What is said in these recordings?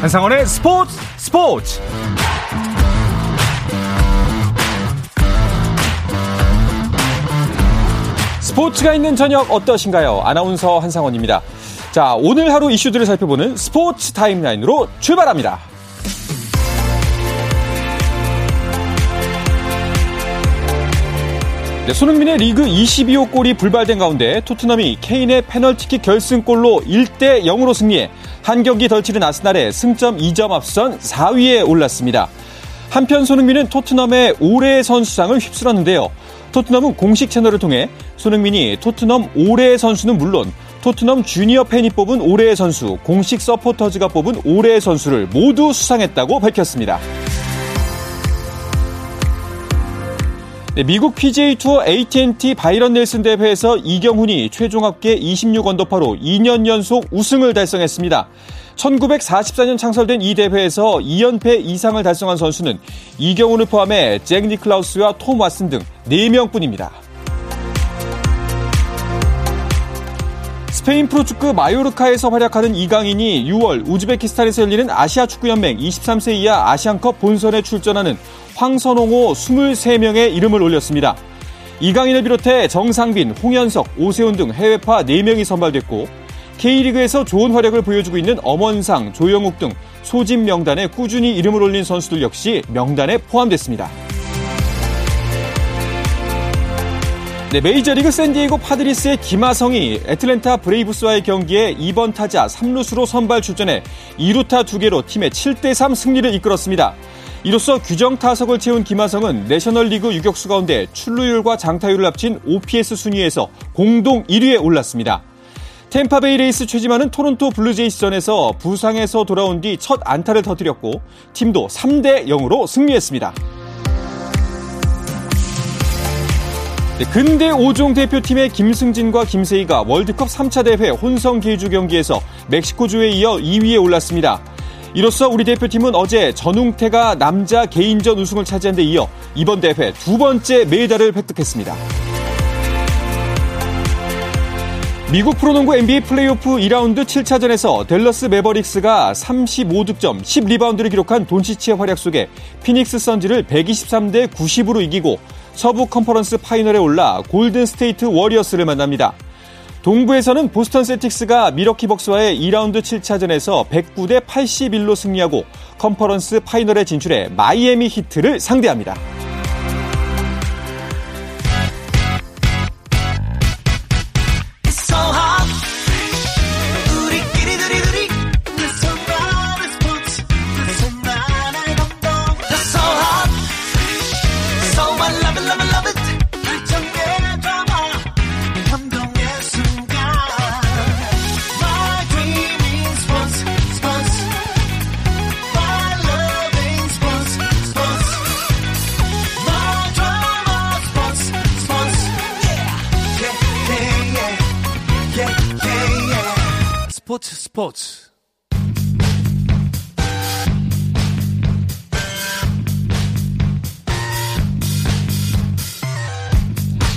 한상원의 스포츠 스포츠 스포츠가 있는 저녁 어떠신가요? 아나운서 한상원입니다. 자, 오늘 하루 이슈들을 살펴보는 스포츠 타임라인으로 출발합니다. 네, 손흥민의 리그 22호 골이 불발된 가운데 토트넘이 케인의 페널티킥 결승골로 1대 0으로 승리해 한 경기 덜 치른 아스날에 승점 2점 앞선 4위에 올랐습니다. 한편 손흥민은 토트넘의 올해의 선수상을 휩쓸었는데요. 토트넘은 공식 채널을 통해 손흥민이 토트넘 올해의 선수는 물론 토트넘 주니어 팬이 뽑은 올해의 선수, 공식 서포터즈가 뽑은 올해의 선수를 모두 수상했다고 밝혔습니다. 네, 미국 PGA 투어 AT&T 바이런 넬슨 대회에서 이경훈이 최종 합계 26언더파로 2년 연속 우승을 달성했습니다. 1944년 창설된 이 대회에서 2연패 이상을 달성한 선수는 이경훈을 포함해 잭 니클라우스와 톰 왓슨 등 4명뿐입니다. 스페인 프로축구 마요르카에서 활약하는 이강인이 6월 우즈베키스탄에서 열리는 아시아 축구연맹 23세 이하 아시안컵 본선에 출전하는 황선홍호 23명의 이름을 올렸습니다. 이강인을 비롯해 정상빈, 홍현석, 오세훈 등 해외파 4명이 선발됐고 K리그에서 좋은 활약을 보여주고 있는 엄원상, 조영욱 등 소집 명단에 꾸준히 이름을 올린 선수들 역시 명단에 포함됐습니다. 네, 메이저리그 샌디에이고 파드리스의 김하성이 애틀랜타 브레이브스와의 경기에 2번 타자 3루수로 선발 출전해 2루타 2개로 팀의 7대3 승리를 이끌었습니다. 이로써 규정 타석을 채운 김하성은 내셔널리그 유격수 가운데 출루율과 장타율을 합친 OPS 순위에서 공동 1위에 올랐습니다. 템파베이 레이스 최지만은 토론토 블루제이스전에서 부상에서 돌아온 뒤 첫 안타를 터뜨렸고 팀도 3대 0으로 승리했습니다. 네, 근대 5종 대표팀의 김승진과 김세희가 월드컵 3차 대회 혼성 계주 경기에서 멕시코 조에 이어 2위에 올랐습니다. 이로써 우리 대표팀은 어제 전웅태가 남자 개인전 우승을 차지한 데 이어 이번 대회 두 번째 메달을 획득했습니다. 미국 프로농구 NBA 플레이오프 2라운드 7차전에서 댈러스 매버릭스가 35득점, 10리바운드를 기록한 돈치치의 활약 속에 피닉스 선즈를 123대 90으로 이기고 서부 컨퍼런스 final에 올라 골든 스테이트 워리어스를 만납니다. 동부에서는 보스턴 셀틱스가 밀워키 벅스와의 2라운드 7차전에서 109대 81로 승리하고 컨퍼런스 final에 진출해 마이애미 히트를 상대합니다. 스포츠 스포츠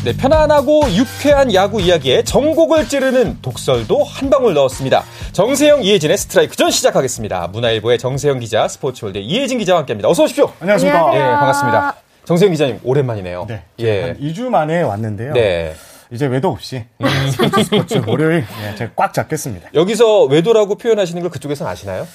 네, 편안하고 유쾌한 야구 이야기에 전곡을 찌르는 독설도 한 방울 넣었습니다. 정세영, 이혜진의 스트라이크전 시작하겠습니다. 문화일보의 정세영 기자, 스포츠월드 이혜진 기자와 함께합니다. 어서 오십시오. 안녕하십니까. 예, 반갑습니다. 정세영 기자님 오랜만이네요. 네. 예. 한 2주 만에 왔는데요. 네. 이제 외도 없이 스포츠 스포츠 월요일 네, 제가 꽉 잡겠습니다. 여기서 외도라고 표현하시는 걸 그쪽에서는 아시나요?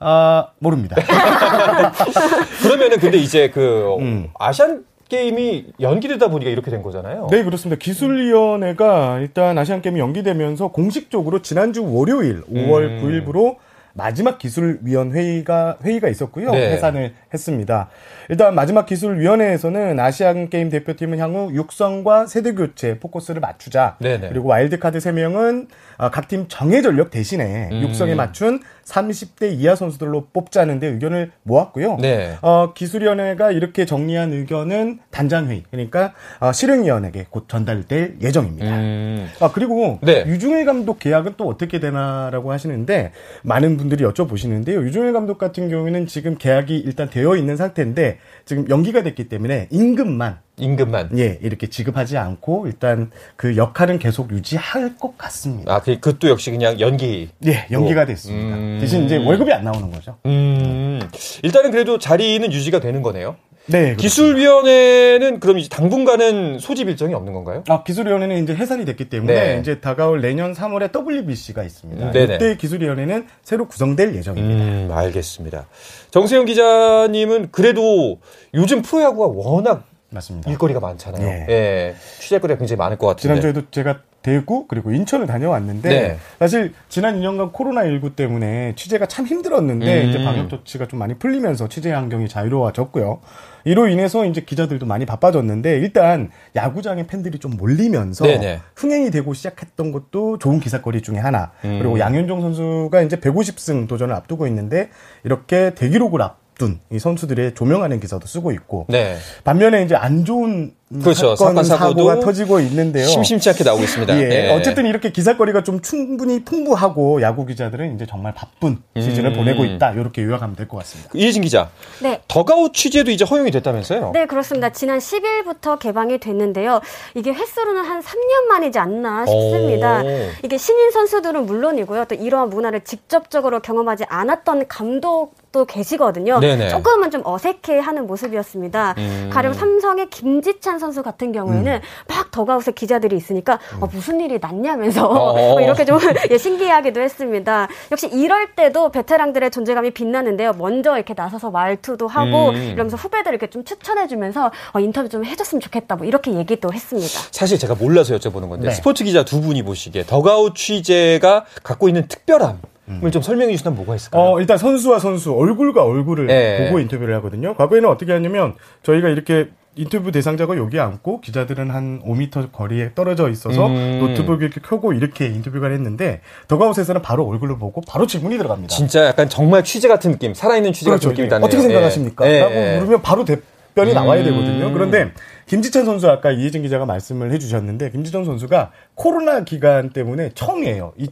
아 모릅니다. 그러면은 근데 이제 그 음. 아시안 게임이 연기되다 보니까 이렇게 된 거잖아요. 네 그렇습니다. 기술위원회가 일단 아시안 게임이 연기되면서 공식적으로 지난주 월요일 5월 음. 9일부로 마지막 기술위원 회의가 회의가 있었고요. 네. 해산을 했습니다. 일단 마지막 기술위원회에서는 아시안 게임 대표팀은 향후 육성과 세대 교체 포커스를 맞추자. 네네. 그리고 와일드카드 3명은 아, 각팀 정예 전력 대신에 음. 육성에 맞춘 30대 이하 선수들로 뽑자는데 의견을 모았고요. 네. 어, 기술위원회가 이렇게 정리한 의견은 단장회의, 그러니까 어, 실행위원회에게 곧 전달될 예정입니다. 음. 아, 그리고 네. 유중일 감독 계약은 또 어떻게 되나라고 하시는데 많은 분들이 여쭤보시는데요. 유중일 감독 같은 경우에는 지금 계약이 일단 되어 있는 상태인데 지금 연기가 됐기 때문에 임금만 임금만. 예, 이렇게 지급하지 않고 일단 그 역할은 계속 유지할 것 같습니다. 아, 그, 그것도 역시 그냥 연기. 예, 연기가 됐습니다. 음. 대신 이제 월급이 안 나오는 거죠. 음, 일단은 그래도 자리는 유지가 되는 거네요. 네. 기술위원회는 그럼 이제 당분간은 소집 일정이 없는 건가요? 아, 기술위원회는 이제 해산이 됐기 때문에 네. 이제 다가올 내년 3월에 WBC가 있습니다. 음, 네네. 이때 기술위원회는 새로 구성될 예정입니다. 음, 알겠습니다. 정세영 기자님은 그래도 요즘 프로야구가 워낙 맞습니다. 일거리가 많잖아요. 예. 예. 취재거리가 굉장히 많을 것 같은데. 지난주에도 제가 대구 그리고 인천을 다녀왔는데 네. 사실 지난 2년간 코로나 19 때문에 취재가 참 힘들었는데 음. 이제 방역 조치가 좀 많이 풀리면서 취재 환경이 자유로워졌고요. 이로 인해서 이제 기자들도 많이 바빠졌는데 일단 야구장에 팬들이 좀 몰리면서 네네. 흥행이 되고 시작했던 것도 좋은 기사거리 중에 하나. 음. 그리고 양현종 선수가 이제 150승 도전을 앞두고 있는데 이렇게 대기록을 앞 둔 이 선수들의 조명하는 기사도 쓰고 있고 네. 반면에 이제 안 좋은 그렇죠. 사건, 사건, 사고가 터지고 있는데요. 심심치 않게 나오고 있습니다. 예, 예. 어쨌든 이렇게 기사거리가 좀 충분히 풍부하고 야구 기자들은 이제 정말 바쁜 시즌을 음. 보내고 있다. 이렇게 요약하면 될 것 같습니다. 이혜진 기자. 네. 더가웃 취재도 이제 허용이 됐다면서요? 네, 그렇습니다. 지난 10일부터 개방이 됐는데요. 이게 횟수로는 한 3년 만이지 않나 싶습니다. 오. 이게 신인 선수들은 물론이고요. 또 이러한 문화를 직접적으로 경험하지 않았던 감독 도 계시거든요. 네네. 조금은 좀 어색해 하는 모습이었습니다. 음. 가령 삼성의 김지찬 선수 같은 경우에는 막 더가웃에 기자들이 있으니까 어, 무슨 일이 났냐면서 음. 어. 뭐 이렇게 좀 예, 신기하기도 했습니다. 역시 이럴 때도 베테랑들의 존재감이 빛나는데요. 먼저 이렇게 나서서 말투도 하고 음. 이러면서 후배들 이렇게 좀 추천해주면서 어, 인터뷰 좀 해줬으면 좋겠다 뭐 이렇게 얘기도 했습니다. 사실 제가 몰라서 여쭤보는 건데 네. 스포츠 기자 두 분이 보시기에 더가웃 취재가 갖고 있는 특별함을 좀 설명해 주시면 뭐가 있을까요? 어, 일단 선수와 선수, 얼굴과 얼굴을 예. 보고 인터뷰를 하거든요. 과거에는 어떻게 하냐면 저희가 이렇게 인터뷰 대상자가 여기 앉고 기자들은 한 5m 거리에 떨어져 있어서 음. 노트북 이렇게 켜고 이렇게 인터뷰가 했는데 더가웃에서는 바로 얼굴을 보고 바로 질문이 들어갑니다. 진짜 약간 정말 취재 같은 느낌, 살아있는 취재 같은 느낌이 나네요. 어떻게 생각하십니까? 예. 라고 예. 물으면 바로 답변이 음. 나와야 되거든요. 그런데 김지찬 선수 아까 이혜진 기자가 말씀을 해주셨는데 김지찬 선수가 코로나 기간 때문에 처음이에요. 이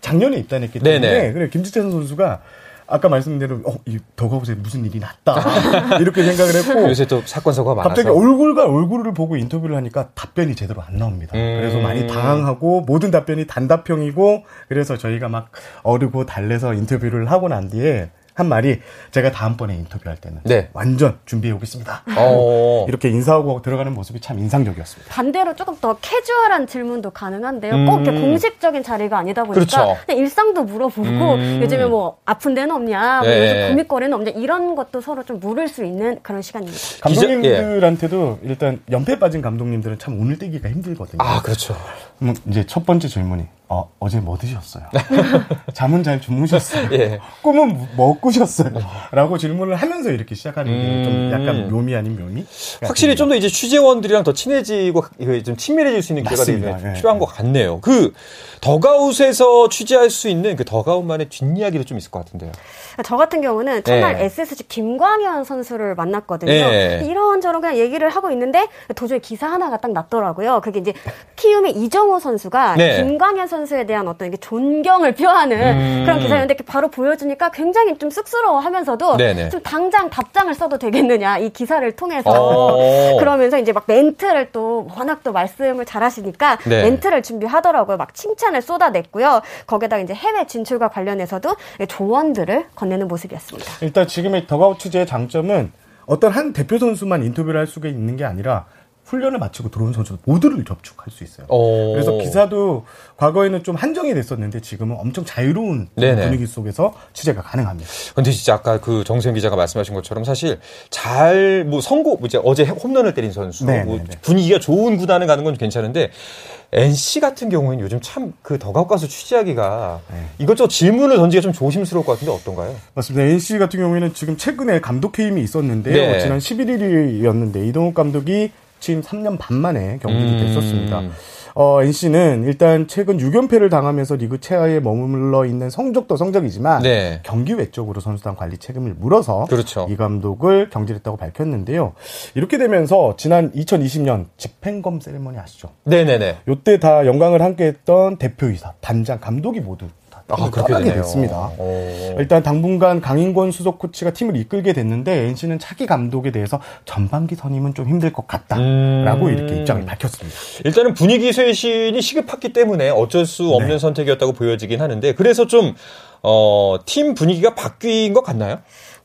작년에 입단했기 때문에. 그래 김지찬 선수가 아까 말씀대로 어, 이 더가웃에 무슨 일이 났다 이렇게 생각을 했고 요새 또 사건 사고가 많아서 갑자기 얼굴과 얼굴을 보고 인터뷰를 하니까 답변이 제대로 안 나옵니다. 음. 그래서 많이 당황하고 모든 답변이 단답형이고 그래서 저희가 막 어르고 달래서 인터뷰를 하고 난 뒤에 한 말이 제가 다음번에 인터뷰할 때는 네. 완전 준비해 오겠습니다. 어. 이렇게 인사하고 들어가는 모습이 참 인상적이었습니다. 반대로 조금 더 캐주얼한 질문도 가능한데요. 음. 꼭 이렇게 공식적인 자리가 아니다 보니까 그렇죠. 그냥 일상도 물어보고 음. 요즘에 뭐 아픈 데는 없냐, 뭐 네. 요즘 고민거리는 없냐 이런 것도 서로 좀 물을 수 있는 그런 시간입니다. 감독님들한테도 일단 연패 빠진 감독님들은 참 오늘 떼기가 힘들거든요. 아 그렇죠. 그럼 이제 첫 번째 질문이 어, 어제 뭐 드셨어요? 잠은 잘 주무셨어요? 예. 꿈은 뭐 꾸셨어요? 라고 질문을 하면서 이렇게 시작하는 게좀 음. 약간 묘미 아닌 묘미? 확실히 좀 더 이제 취재원들이랑 더 친해지고 이거 좀 친밀해질 수 있는 기회가. 되게 예. 필요한 것 같네요. 그 더가웃에서 취재할 수 있는 그 더가웃만의 뒷이야기도 좀 있을 것 같은데요. 저 같은 경우는 첫날 네. SSG 김광현 선수를 만났거든요. 네. 이런저런 그냥 얘기를 하고 있는데 도저히 기사 하나가 딱 났더라고요. 그게 이제 키움의 이정호 선수가 네. 김광현 선수에 대한 어떤 이게 존경을 표하는 음. 그런 기사였는데 이렇게 바로 보여주니까 굉장히 좀 쑥스러워하면서도 네네. 좀 당장 답장을 써도 되겠느냐 이 기사를 통해서 어. 그러면서 이제 막 멘트를 또 워낙 또 말씀을 잘하시니까 네. 멘트를 준비하더라고요. 막 칭찬을 쏟아냈고요. 거기에다 이제 해외 진출과 관련해서도 조언들을 건 네는 모습이었습니다. 일단 지금의 더가웃 취재의 장점은 어떤 한 대표 선수만 인터뷰를 할 수가 있는 게 아니라 훈련을 마치고 들어온 선수 모두를 접촉할 수 있어요. 어. 그래서 기사도 과거에는 좀 한정이 됐었는데 지금은 엄청 자유로운 네네. 분위기 속에서 취재가 가능합니다. 근데 진짜 아까 그 정세영 기자가 말씀하신 것처럼 사실 잘 뭐 선고 뭐 이제 어제 홈런을 때린 선수 네, 뭐 네, 네. 분위기가 좋은 구단을 가는 건 괜찮은데 NC 같은 경우에는 요즘 참 그 더가웃 가서 취재하기가 네. 이것저것 질문을 던지기가 좀 조심스러울 것 같은데 어떤가요? 맞습니다. NC 같은 경우에는 지금 최근에 감독 해임이 있었는데요. 네. 지난 11일이었는데 이동욱 감독이 취임 3년 반 만에 경질이 음. 됐었습니다. 어, NC는 일단 최근 6연패를 당하면서 리그 최하에 머물러 있는 성적도 성적이지만 네. 경기 외적으로 선수단 관리 책임을 물어서 그렇죠. 이 감독을 경질했다고 밝혔는데요. 이렇게 되면서 지난 2020년 집행검 세레머니 아시죠? 네네네. 요때 다 영광을 함께했던 대표이사, 단장, 감독이 모두 다 아, 그렇게 떠나게 되네요. 됐습니다. 어. 일단 당분간 강인권 수석 코치가 팀을 이끌게 됐는데 NC는 차기 감독에 대해서 전반기 선임은 좀 힘들 것 같다라고 음. 이렇게 입장을 밝혔습니다. 일단은 분위기 쇄신이 시급했기 때문에 어쩔 수 없는 네. 선택이었다고 보여지긴 하는데 그래서 좀 어, 팀 분위기가 바뀐 것 같나요?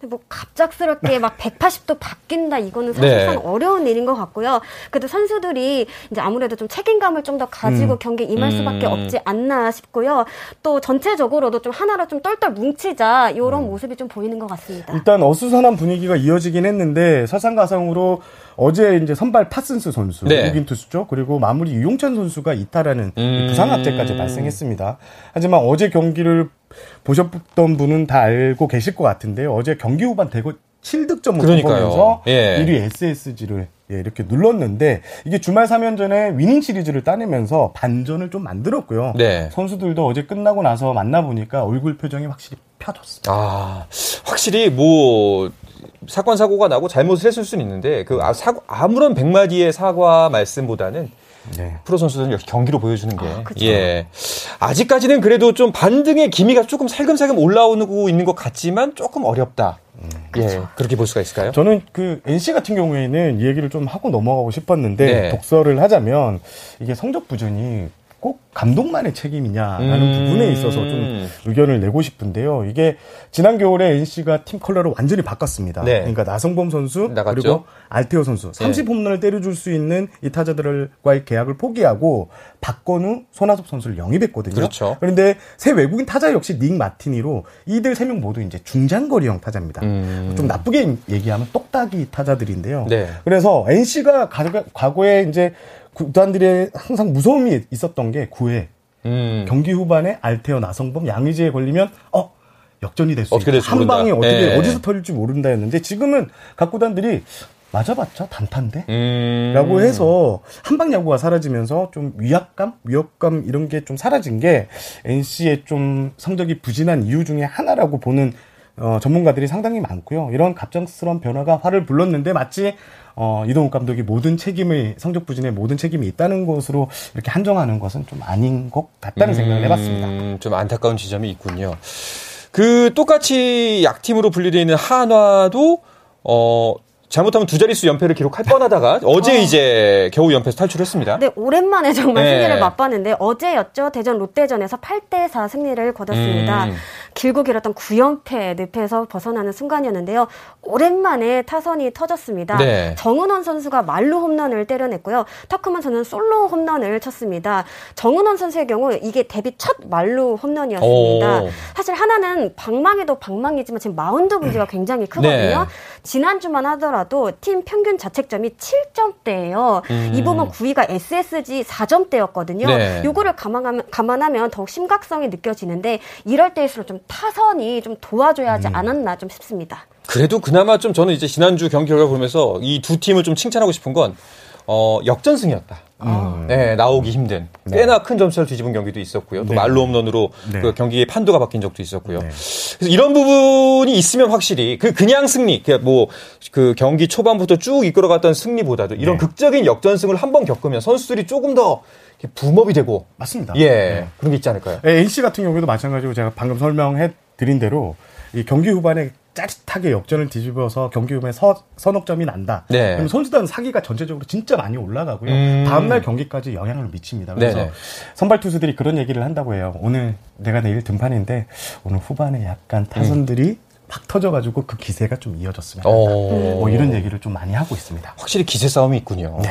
뭐 갑작스럽게 막 180도 바뀐다 이거는 사실상 네. 어려운 일인 것 같고요. 그래도 선수들이 이제 아무래도 좀 책임감을 좀 더 가지고 경기에 임할 수밖에 음. 없지 않나 싶고요. 또 전체적으로도 좀 하나로 좀 똘똘 뭉치자 이런 모습이 좀 보이는 것 같습니다. 일단 어수선한 분위기가 이어지긴 했는데 설상가상으로 어제 이제 선발 파슨스 선수 네. 외국인 투수죠. 그리고 마무리 유용찬 선수가 이탈하는 이 음. 부상 악재까지 발생했습니다. 하지만 어제 경기를 보셨던 분은 다 알고 계실 것 같은데요. 어제 경기 후반 대거 7득점을 그러니까요. 뽑으면서 예. 1위 SSG를 예, 이렇게 눌렀는데 이게 주말 3연전에 위닝 시리즈를 따내면서 반전을 좀 만들었고요. 네. 선수들도 어제 끝나고 나서 만나 보니까 얼굴 표정이 확실히 펴졌습니다. 아, 확실히 뭐 사건 사고가 나고 잘못을 했을 수는 있는데 그 아, 사고, 아무런 백마디의 사과 말씀보다는 네. 프로 선수들은 역시 경기로 보여주는 게 아, 그쵸. 예. 아직까지는 그래도 좀 반등의 기미가 조금 살금살금 올라오고 있는 것 같지만 조금 어렵다. 예, 그렇게 볼 수가 있을까요? 저는 그 NC 같은 경우에는 이 얘기를 좀 하고 넘어가고 싶었는데 네. 독서를 하자면 이게 성적 부진이 꼭 감독만의 책임이냐라는 음. 부분에 있어서 좀 의견을 내고 싶은데요. 이게 지난 겨울에 NC가 팀 컬러를 완전히 바꿨습니다. 네. 그러니까 나성범 선수 나갔죠. 그리고 알테오 선수 30홈런을 때려줄 수 있는 이 타자들과의 계약을 포기하고 박건우, 손아섭 선수를 영입했거든요. 그렇죠. 그런데 새 외국인 타자 역시 닉 마티니로 이들 세 명 모두 이제 중장거리형 타자입니다. 음. 좀 나쁘게 얘기하면 똑딱이 타자들인데요. 네. 그래서 NC가 과거에 이제 구단들의 항상 무서움이 있었던 게 9회 음. 경기 후반에 알테어 나성범 양의지에 걸리면 어 역전이 될 수 있다. 한. 방에 어떻게 예. 어디서 터질지 모른다였는데 지금은 각 구단들이 맞아봤자 단타인데 음. 라고 해서 한방 야구가 사라지면서 좀 위압감, 위협감 이런 게 좀 사라진 게 NC의 좀 성적이 부진한 이유 중에 하나라고 보는 어, 전문가들이 상당히 많고요. 이런 갑작스러운 변화가 화를 불렀는데 마치 어, 이동욱 감독이 모든 책임을 성적 부진에 모든 책임이 있다는 것으로 이렇게 한정하는 것은 좀 아닌 것 같다는 생각을 해봤습니다. 음, 좀 안타까운 지점이 있군요. 그 똑같이 약팀으로 분류되어 있는 한화도 어 잘못하면 두 자릿수 연패를 기록할 뻔하다가 어제 이제 겨우 연패에서 탈출했습니다. 네, 오랜만에 정말 네. 승리를 맛봤는데 어제였죠. 대전 롯데전에서 8대 4 승리를 거뒀습니다. 음. 길고 길었던 9연패 늪에서 벗어나는 순간이었는데요. 오랜만에 타선이 터졌습니다. 네. 정은원 선수가 말루 홈런을 때려냈고요. 터크만 선수는 솔로 홈런을 쳤습니다. 정은원 선수의 경우 이게 데뷔 첫 말루 홈런이었습니다. 오. 사실 하나는 방망이도 방망이지만 지금 마운드 문제가 굉장히 크거든요. 네. 지난주만 하더라도 팀 평균 자책점이 7점대예요. 이 부분 9위가 SSG 4점대였거든요. 음. 네. 요거를 감안하면, 감안하면 더욱 심각성이 느껴지는데 이럴 때일수록 좀 타선이 좀 도와줘야 하지 음. 않았나 좀 싶습니다. 그래도 그나마 좀 저는 이제 지난주 경기 결과 보면서 이 두 팀을 좀 칭찬하고 싶은 건 어, 역전승이었다. 네, 나오기 힘든. 꽤나 큰 점수를 뒤집은 경기도 있었고요. 또 네. 말로 홈런으로 네. 그 경기의 판도가 바뀐 적도 있었고요. 네. 그래서 이런 부분이 있으면 확실히 그 그냥 승리, 뭐 그 경기 초반부터 쭉 이끌어갔던 승리보다도 이런 네. 극적인 역전승을 한 번 겪으면 선수들이 조금 더 붐업이 되고 맞습니다. 예 네. 그런 게 있지 않을까요? 예, NC 같은 경우에도 마찬가지로 제가 방금 설명해 드린 대로 이 경기 후반에 짜릿하게 역전을 뒤집어서 경기 후반에 서, 선옥점이 난다. 네. 그럼 선수단 사기가 전체적으로 진짜 많이 올라가고요. 음. 다음날 경기까지 영향을 미칩니다. 그래서 네네. 선발 투수들이 그런 얘기를 한다고 해요. 오늘 내가 내일 등판인데 오늘 후반에 약간 타선들이 팍 터져가지고 그 기세가 좀 이어졌으면. 뭐 이런 얘기를 좀 많이 하고 있습니다. 확실히 기세 싸움이 있군요. 네.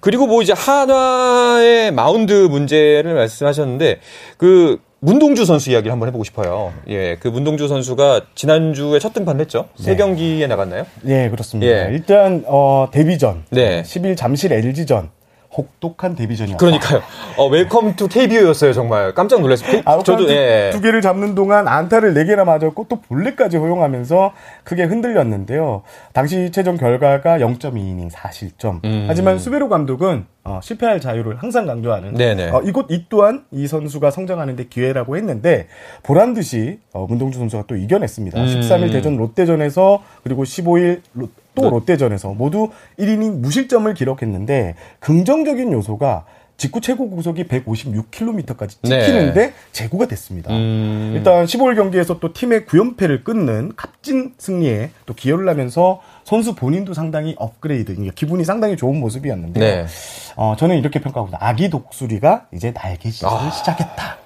그리고 뭐 이제 한화의 마운드 문제를 말씀하셨는데 그 문동주 선수 이야기를 한번 해보고 싶어요. 예, 그 문동주 선수가 지난주에 첫 등판을 했죠. 세 네. 경기에 나갔나요? 예, 그렇습니다. 예. 일단 어, 데뷔전, 네. 10일 잠실 LG전 혹독한 데뷔전이었다. 그러니까요. 어, welcome to KBO였어요, 정말. 깜짝 놀랐어요. 아웃카운트 저도, 예. 두 개를 잡는 동안 안타를 네 개나 맞았고 또 볼넷까지 허용하면서 크게 흔들렸는데요. 당시 최종 결과가 0.2이닝 4실점. 음. 하지만 수베로 감독은 어, 실패할 자유를 항상 강조하는 네네. 어, 이곳 이 또한 이 선수가 성장하는데 기회라고 했는데 보란 듯이 어, 문동주 선수가 또 이겨냈습니다. 음. 13일 대전 롯데전에서 그리고 15일 로, 또 롯- 롯데전에서 모두 1이닝 무실점을 기록했는데 긍정적인 요소가 직구 최고 구속이 156km까지 네. 찍히는데 제고가 됐습니다. 음. 일단 15일 경기에서 또 팀의 9연패를 끊는 값진 승리에 또 기여를 하면서 선수 본인도 상당히 업그레이드, 그러니까 기분이 상당히 좋은 모습이었는데 네. 어, 저는 이렇게 평가하고 아기 독수리가 이제 날개 시즌을 아. 시작했다.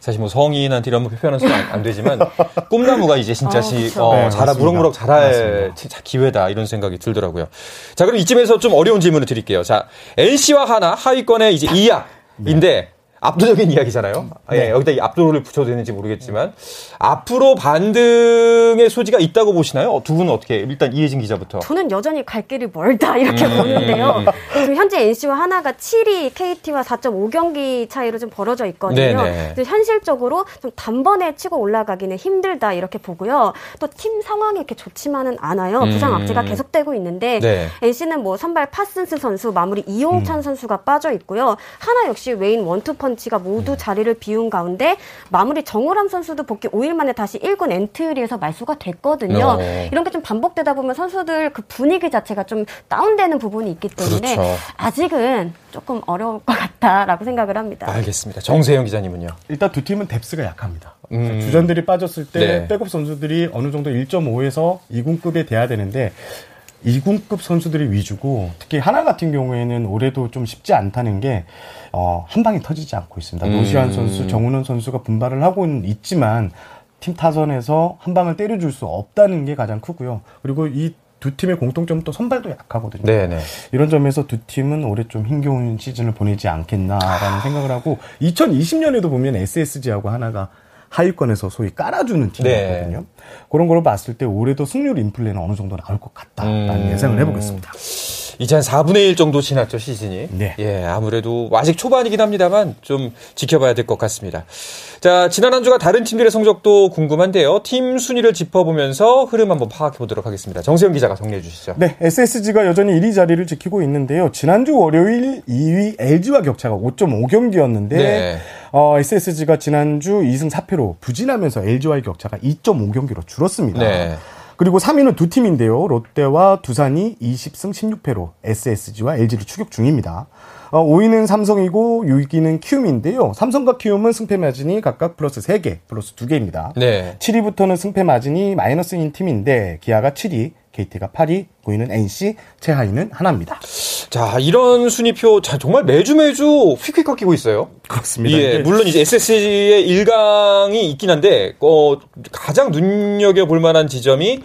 사실 뭐 성인한테 이런 표현은 안, 안 되지만 꿈나무가 이제 진짜 아, 시. 어, 네, 자라. 무럭무럭 자랄 맞습니다. 진짜 기회다 이런 생각이 들더라고요. 자 그럼 이쯤에서 좀 어려운 질문을 드릴게요. 자 NC와 하나 하위권의 이제 2약 인데 압도적인 이야기잖아요. 예, 네. 여기다 이 압도를 붙여도 되는지 모르겠지만 앞으로 반등의 소지가 있다고 보시나요? 두 분은 어떻게? 일단 이혜진 기자부터. 저는 여전히 갈 길이 멀다 이렇게 음. 보는데요. 지금 현재 NC와 하나가 7위, KT와 4.5경기 차이로 좀 벌어져 있거든요. 네네. 그래서 현실적으로 좀 단번에 치고 올라가기는 힘들다 이렇게 보고요. 또 팀 상황이 이렇게 좋지만은 않아요. 부상 음. 악재가 계속되고 있는데 네. NC는 뭐 선발 파슨스 선수, 마무리 이용찬 음. 선수가 빠져 있고요. 한화 역시 외인 원투펀치가 모두 음. 자리를 비운 가운데 마무리 정우람 선수도 복귀 5일 만에 다시 1군 엔트리에서 말소가 됐거든요. 어. 이런 게 좀 반복되다 보면 선수들 그 분위기 자체가 좀 다운되는 부분이 있기 때문에 그렇죠. 아직은 조금 어려울 것 같다라고 생각을 합니다. 알겠습니다. 정세영 기자님은요? 일단 두 팀은 뎁스가 약합니다. 음. 주전들이 빠졌을 때 네. 백업 선수들이 어느 정도 1.5에서 2군급에 돼야 되는데 2군급 선수들이 위주고 특히 하나 같은 경우에는 올해도 좀 쉽지 않다는 게 어, 한 방이 터지지 않고 있습니다. 음. 노시환 선수, 정은원 선수가 분발을 하고는 있지만 팀 타선에서 한 방을 때려줄 수 없다는 게 가장 크고요. 그리고 이 두 팀의 공통점은 또 선발도 약하거든요. 네네. 이런 점에서 두 팀은 올해 좀 힘겨운 시즌을 보내지 않겠나라는 생각을 하고 2020년에도 보면 SSG하고 하나가 하위권에서 소위 깔아주는 팀이었거든요. 그런 걸로 봤을 때 올해도 승률 인플레는 어느 정도 나올 것 같다라는 음. 예상을 해보겠습니다. 이제 한 4분의 1 정도 지났죠, 시즌이. 네. 예, 아무래도 아직 초반이긴 합니다만 좀 지켜봐야 될 것 같습니다. 자, 지난 한 주가 다른 팀들의 성적도 궁금한데요. 팀 순위를 짚어보면서 흐름 한번 파악해 보도록 하겠습니다. 정세영 기자가 정리해 주시죠. 네, SSG가 여전히 1위 자리를 지키고 있는데요. 지난주 월요일 2위 LG와 격차가 5.5경기였는데 네. 어, SSG가 지난주 2승 4패로 부진하면서 LG와의 격차가 2.5경기로 줄었습니다. 네. 그리고 3위는 두 팀인데요. 롯데와 두산이 20승 16패로 SSG와 LG를 추격 중입니다. 어, 5위는 삼성이고 6위는 키움인데요. 삼성과 키움은 승패 마진이 각각 플러스 3개, 플러스 2개입니다. 네. 7위부터는 승패 마진이 마이너스인 팀인데 기아가 7위, KT가 8위, 9위는 NC, 최하위는 하나입니다. 자, 이런 순위표, 자, 정말 매주 매주 휙휙 꺾이고 있어요. 그렇습니다. 예, 이게 물론 이제 SSG의 일강이 있긴 한데, 어, 가장 눈여겨 볼 만한 지점이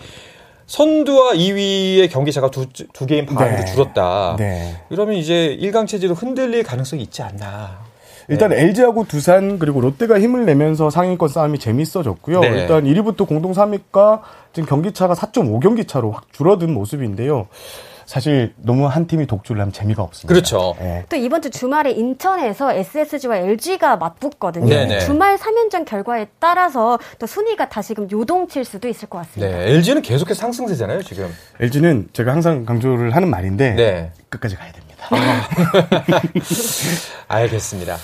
선두와 2위의 경기차가 두, 두 게임 반으로 네. 줄었다. 네. 이러면 이제 1강 체제로 흔들릴 가능성이 있지 않나. 일단 네. LG하고 두산 그리고 롯데가 힘을 내면서 상위권 싸움이 재밌어졌고요. 네. 일단 1위부터 공동 3위가 지금 경기차가 4.5경기 차로 확 줄어든 모습인데요. 사실 너무 한 팀이 독주를 하면 재미가 없습니다. 그렇죠. 예. 또 이번 주 주말에 인천에서 SSG와 LG가 맞붙거든요. 네네. 주말 3연전 결과에 따라서 또 순위가 다시금 요동칠 수도 있을 것 같습니다. 네, LG는 계속해서 상승세잖아요, 지금. LG는 제가 항상 강조를 하는 말인데 네. 끝까지 가야 됩니다. 알겠습니다.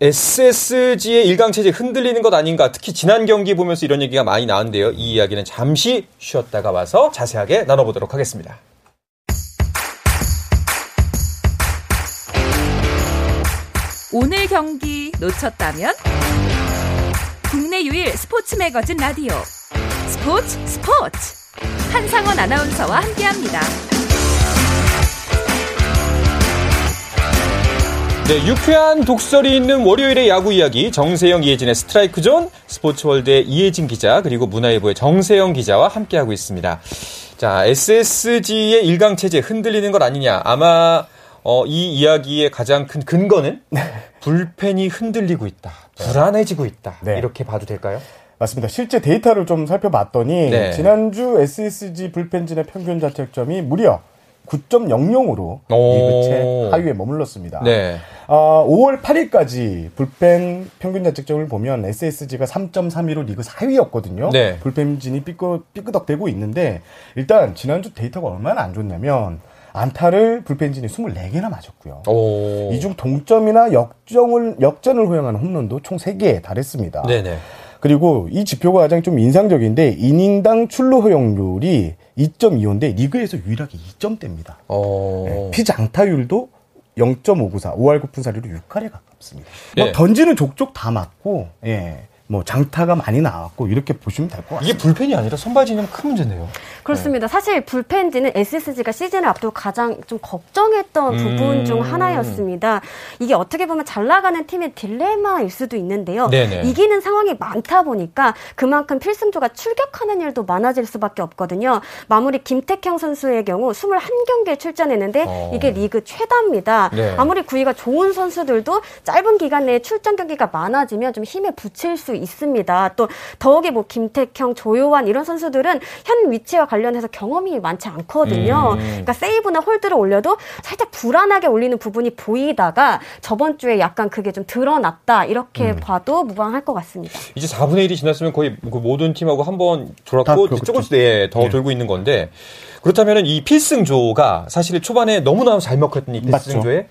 SSG의 일강 체제 흔들리는 것 아닌가? 특히 지난 경기 보면서 이런 얘기가 많이 나왔는데요. 이 이야기는 잠시 쉬었다가 와서 자세하게 나눠보도록 하겠습니다. 오늘 경기 놓쳤다면 국내 유일 스포츠 매거진 라디오 스포츠 스포츠 한상원 아나운서와 함께합니다. 네, 유쾌한 독설이 있는 월요일의 야구 이야기 정세영 이혜진의 스트라이크 존 스포츠월드의 이혜진 기자 그리고 문화일보의 정세영 기자와 함께하고 있습니다. 자, SSG의 일강 체제 흔들리는 것 아니냐? 아마 어, 이 이야기의 가장 큰 근거는 불펜이 흔들리고 있다, 불안해지고 있다 네. 이렇게 봐도 될까요? 맞습니다. 실제 데이터를 좀 살펴봤더니 네. 지난주 SSG 불펜진의 평균 자책점이 무려 9.00으로 오. 리그 최 하위에 머물렀습니다. 네. 어, 5월 8일까지 불펜 평균 자책점을 보면 SSG가 3.32로 리그 4위였거든요. 네. 불펜진이 삐끄, 삐끄덕대고 있는데 일단 지난주 데이터가 얼마나 안 좋냐면 안타를 불펜진이 24개나 맞았고요. 오. 이중 동점이나 역정을, 역전을 허용하는 홈런도 총 3개에 달했습니다. 네네. 그리고 이 지표가 가장 좀 인상적인데 이닝당 출루 허용률이 2.25인데 리그에서 유일하게 2점대입니다. 어. 네, 피장타율도 0.594, 5할 9푼 사리로 6할에 가깝습니다. 뭐 예. 던지는 족족 다 맞고, 예. 뭐 장타가 많이 나왔고 이렇게 보시면 될 것 같습니다. 이게 불펜이 아니라 선발 진영 큰 문제네요. 그렇습니다. 사실 불펜지는 SSG가 시즌을 앞두고 가장 좀 걱정했던 부분 음. 중 하나였습니다. 이게 어떻게 보면 잘 나가는 팀의 딜레마일 수도 있는데요. 네네. 이기는 상황이 많다 보니까 그만큼 필승조가 출격하는 일도 많아질 수밖에 없거든요. 마무리 김태형 선수의 경우 21경기에 출전했는데 어. 이게 리그 최다입니다. 네. 아무리 구위가 좋은 선수들도 짧은 기간 내에 출전 경기가 많아지면 좀 힘에 부칠 수 있습니다. 또 더욱이 뭐 김태형, 조요환 이런 선수들은 현 위치와 관련해서 경험이 많지 않거든요. 음. 그러니까 세이브나 홀드를 올려도 살짝 불안하게 올리는 부분이 보이다가 저번 주에 약간 그게 좀 드러났다 이렇게 음. 봐도 무방할 것 같습니다. 이제 4분의 1이 지났으면 거의 그 모든 팀하고 한번다 돌았고. 조금씩 네, 더 예. 돌고 있는 건데 그렇다면 이 필승조가 사실 초반에 너무나 잘 먹혔던 이 맞죠. 필승조의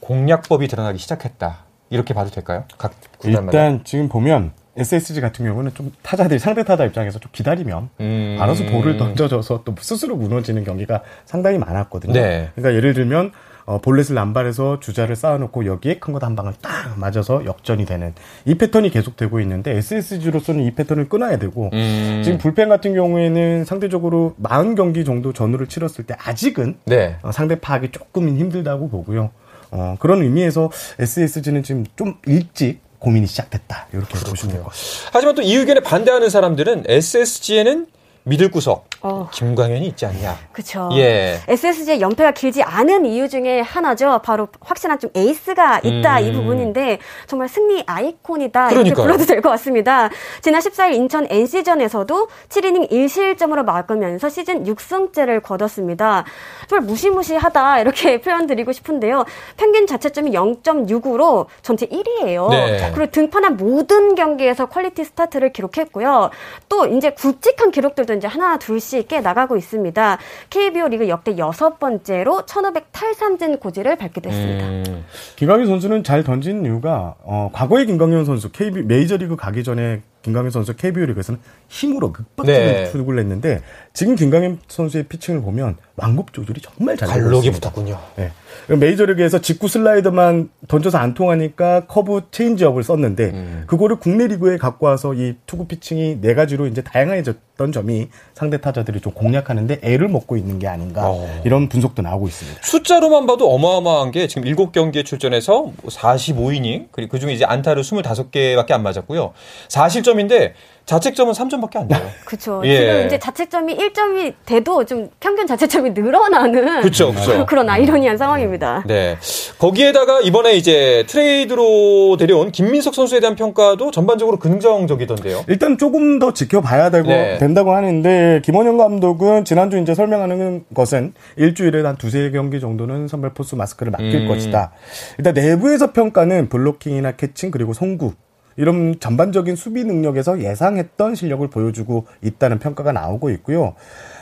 공략법이 드러나기 시작했다. 이렇게 봐도 될까요? 각 구단마다. 일단 지금 보면 SSG 같은 경우는 좀 타자들이 상대 타자 입장에서 좀 기다리면 음. 알아서 볼을 던져줘서 또 스스로 무너지는 경기가 상당히 많았거든요. 네. 그러니까 예를 들면 어, 볼넷을 남발해서 주자를 쌓아놓고 여기에 큰 것 한 방을 딱 맞아서 역전이 되는 이 패턴이 계속되고 있는데 SSG로서는 이 패턴을 끊어야 되고 음. 지금 불펜 같은 경우에는 상대적으로 40경기 정도 전후를 치렀을 때 아직은 네. 어, 상대 파악이 조금 힘들다고 보고요. 어, 그런 의미에서 SSG는 지금 좀 일찍 고민이 시작됐다. 이렇게 보시면 될 것 같습니다. 하지만 또 이 의견에 반대하는 사람들은 SSG에는 믿을 구석 어. 김광현이 있지 않냐. 그렇죠. 예. SSG의 연패가 길지 않은 이유 중에 하나죠. 바로 확실한 좀 에이스가 있다 음. 이 부분인데 정말 승리 아이콘이다 이렇게 그러니까요. 불러도 될 것 같습니다. 지난 14일 인천 NC전에서도 7이닝 1실점으로 막으면서 시즌 6승째를 거뒀습니다. 정말 무시무시하다 이렇게 표현 드리고 싶은데요. 평균 자책점이 0.6으로 전체 1위예요. 네. 그리고 등판한 모든 경기에서 퀄리티 스타트를 기록했고요. 또 이제 굵직한 기록들도 이제 하나 둘씩 깨 나가고 있습니다. KBO 리그 역대 여섯 번째로 1500 탈삼진 고지를 밟기도 했습니다. 음. 김광현 선수는 잘 던진 이유가 어, 과거의 김광현 선수 KB 메이저리그 가기 전에 김광현 선수 KBO 리그에서는 힘으로 윽박적인 네. 투구를 했는데 지금 김광현 선수의 피칭을 보면 완급 조절이 정말 잘 되고 있습니다. 붙었군요. 네. 메이저리그에서 직구 슬라이더만 던져서 안 통하니까 커브 체인지업을 썼는데 음. 그거를 국내 리그에 갖고 와서 이 투구 피칭이 네 가지로 이제 다양해졌던 점이 상대 타자들이 좀 공략하는데 애를 먹고 있는 게 아닌가 어. 이런 분석도 나오고 있습니다. 숫자로만 봐도 어마어마한 게 지금 7경기에 출전해서 45이닝, 그리고 그중에 이제 안타를 25개밖에 안 맞았고요. 4실점 인데 자책점은 3점밖에 안 돼요. 그렇죠. 예. 지금 이제 자책점이 1점이 돼도 좀 평균 자책점이 늘어나는 그쵸, 그쵸. 그런 아이러니한 상황입니다. 네. 거기에다가 이번에 이제 트레이드로 데려온 김민석 선수에 대한 평가도 전반적으로 긍정적이던데요. 일단 조금 더 지켜봐야 되고 네. 된다고 하는데 김원영 감독은 지난주 이제 설명하는 것은 일주일에 한 두세 경기 정도는 선발 포수 마스크를 맡길 음. 것이다. 일단 내부에서 평가는 블로킹이나 캐칭 그리고 송구 이런 전반적인 수비 능력에서 예상했던 실력을 보여주고 있다는 평가가 나오고 있고요.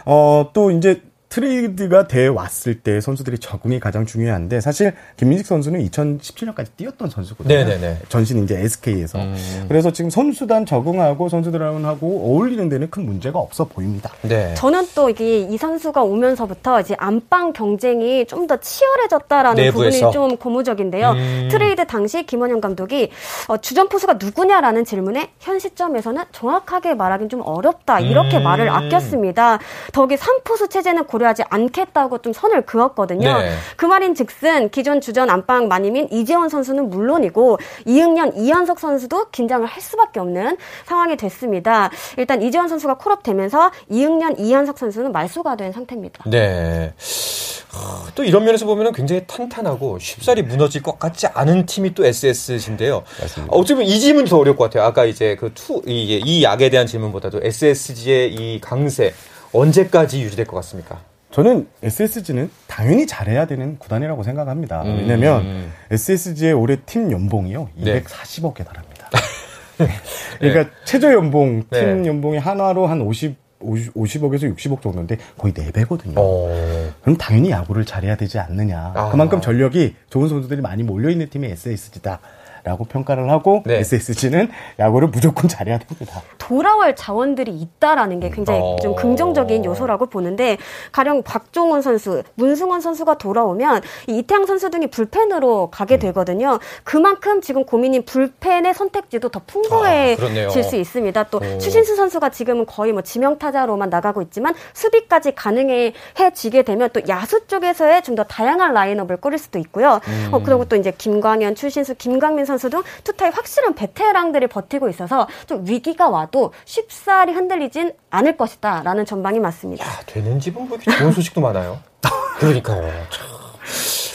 어, 또 이제 트레이드가 돼 왔을 때 선수들이 적응이 가장 중요한데 사실 김민식 선수는 2017년까지 뛰었던 선수거든요. 네네네. 전신 이제 SK에서. 그래서 지금 선수단 적응하고 선수들하고 어울리는 데는 큰 문제가 없어 보입니다. 네. 저는 또 이게 이 선수가 오면서부터 이제 안방 경쟁이 좀 더 치열해졌다라는 내부에서? 부분이 좀 고무적인데요. 음. 트레이드 당시 김원형 감독이 어, 주전 포수가 누구냐라는 질문에 현 시점에서는 정확하게 말하기는 좀 어렵다 이렇게 음. 말을 아꼈습니다. 덕이 3포수 체제는 고 려하지 않겠다고 좀 선을 그었거든요. 네. 그 말인 즉슨 기존 주전 안방 마님인 이재원 선수는 물론이고 이응년 이현석 선수도 긴장을 할 수밖에 없는 상황이 됐습니다. 일단 이재원 선수가 콜업되면서 이응년 이현석 선수는 말소가 된 상태입니다. 네. 하, 또 이런 면에서 보면 굉장히 탄탄하고 쉽사리 무너질 것 같지 않은 팀이 또 SSG인데요. 어찌 보면 이 질문이 더 어려울 것 같아요. 아까 이제 그 투, 이, 이 약에 대한 질문보다도 SSG의 이 강세 언제까지 유지될 것 같습니까? 저는 SSG는 당연히 잘해야 되는 구단이라고 생각합니다. 음. 왜냐면 SSG의 올해 팀 연봉이요. 네. 240억에 달합니다. 그러니까 최저 연봉, 팀 네. 연봉이 한화로 한 50, 50, 50 억에서 60억 정도인데 거의 4배거든요. 어. 그럼 당연히 야구를 잘해야 되지 않느냐. 아. 그만큼 전력이 좋은 선수들이 많이 몰려있는 팀이 SSG다. 라고 평가를 하고 네. SSG는 야구를 무조건 잘해야 됩니다. 돌아올 자원들이 있다라는 게 굉장히 어. 좀 긍정적인 요소라고 보는데 가령 박종훈 선수, 문승원 선수가 돌아오면 이 이태양 선수 등이 불펜으로 가게 음. 되거든요. 그만큼 지금 고민인 불펜의 선택지도 더 아. 풍부해질 수 있습니다. 또 오. 추신수 선수가 지금은 거의 뭐 지명 타자로만 나가고 있지만 수비까지 가능해지게 되면 또 야수 쪽에서의 좀 더 다양한 라인업을 꾸릴 수도 있고요. 음. 어, 그리고 또 이제 김광현, 추신수, 김강민 선수 등 투타의 확실한 베테랑들이 버티고 있어서 좀 위기가 와도 쉽사리 흔들리진 않을 것이다라는 전망이 맞습니다. 야, 되는 집은 뭐 이렇게 좋은 소식도 많아요. 그러니까요. 참.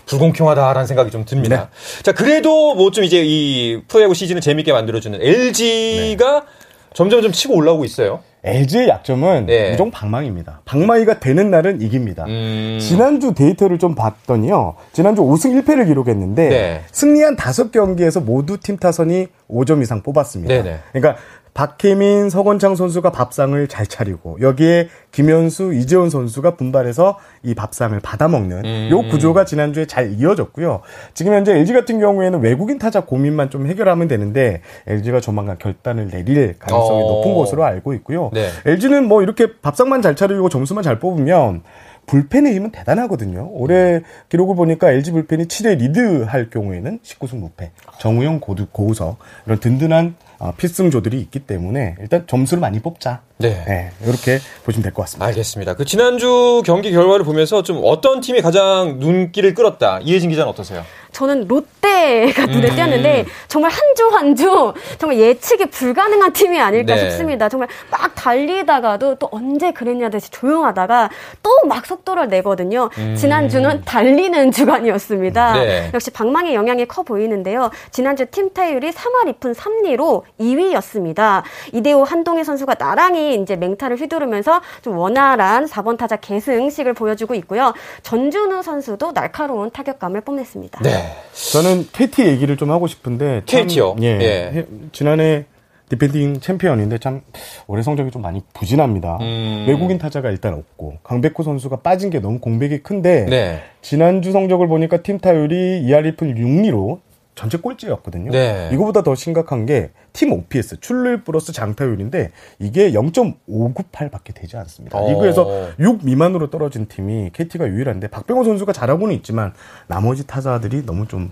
불공평하다라는 생각이 좀 듭니다. 자, 그래도 뭐 좀 이제 이 프로야구 시즌을 재밌게 만들어주는 LG가 점점 좀 치고 올라오고 있어요. LG의 약점은 네. 무조건 방망이입니다. 방망이가 되는 날은 이깁니다. 음. 지난주 데이터를 좀 봤더니요. 지난주 5승 1패를 기록했는데 네. 승리한 5경기에서 모두 팀 타선이 5점 이상 뽑았습니다. 네네. 그러니까 박혜민, 서건창 선수가 밥상을 잘 차리고 여기에 김현수, 이재훈 선수가 분발해서 이 밥상을 받아먹는 음. 요 구조가 지난주에 잘 이어졌고요. 지금 현재 LG 같은 경우에는 외국인 타자 고민만 좀 해결하면 되는데 LG가 조만간 결단을 내릴 가능성이 어. 높은 것으로 알고 있고요. 네. LG는 뭐 이렇게 밥상만 잘 차리고 점수만 잘 뽑으면 불펜의 힘은 대단하거든요. 올해 기록을 보니까 LG 불펜이 7회 리드할 경우에는 19승 무패, 정우영, 고두, 고우석 이런 든든한 어, 필승조들이 있기 때문에 일단 점수를 많이 뽑자. 네. 이렇게 보시면 될 것 같습니다. 알겠습니다. 그 지난주 경기 결과를 보면서 좀 어떤 팀이 가장 눈길을 끌었다. 이혜진 기자는 어떠세요? 저는 롯데가 눈에 음. 띄었는데 정말 한 주 한 주 정말 예측이 불가능한 팀이 아닐까 네. 싶습니다. 정말 막 달리다가도 또 언제 그랬냐 듯이 조용하다가 또 막 속도를 내거든요. 지난주는 달리는 주간이었습니다. 음. 네. 역시 방망이 영향이 커 보이는데요. 지난주 팀 타율이 3할 2푼 3리로 2위였습니다. 이대호 한동희 선수가 나란히 이제 맹타를 휘두르면서 좀 원활한 4번 타자 계승식을 보여주고 있고요. 전준우 선수도 날카로운 타격감을 뽐냈습니다. 네. 저는 KT 얘기를 좀 하고 싶은데 참, KT요? 예, 예. 해- 지난해 디펜딩 챔피언인데 참 올해 성적이 좀 많이 부진합니다. 음. 외국인 타자가 일단 없고 강백호 선수가 빠진 게 너무 공백이 큰데 네. 지난주 성적을 보니까 팀 타율이 2할 1푼 6리로 전체 꼴찌였거든요. 네. 이거보다 더 심각한 게 팀 OPS 출塁플러스 장타율인데 이게 0.598밖에 되지 않습니다. 어. 리그에서 6 미만으로 떨어진 팀이 KT가 유일한데 박병호 선수가 잘하고는 있지만 나머지 타자들이 너무 좀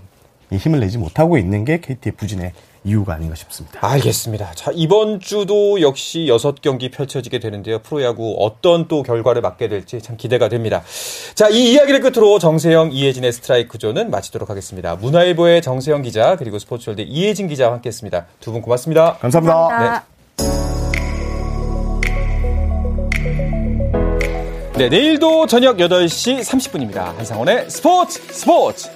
힘을 내지 못하고 있는 게 KT의 부진의 이유가 아닌가 싶습니다. 알겠습니다. 자, 이번 주도 역시 6경기 펼쳐지게 되는데요. 프로야구 어떤 또 결과를 맞게 될지 참 기대가 됩니다. 자, 이 이야기를 끝으로 정세영, 이혜진의 스트라이크 존은 마치도록 하겠습니다. 문화일보의 정세영 기자, 그리고 스포츠월드 이혜진 기자와 함께 했습니다. 두 분 고맙습니다. 감사합니다. 감사합니다. 네, 내일도 저녁 8시 30분입니다. 한상원의 스포츠 스포츠!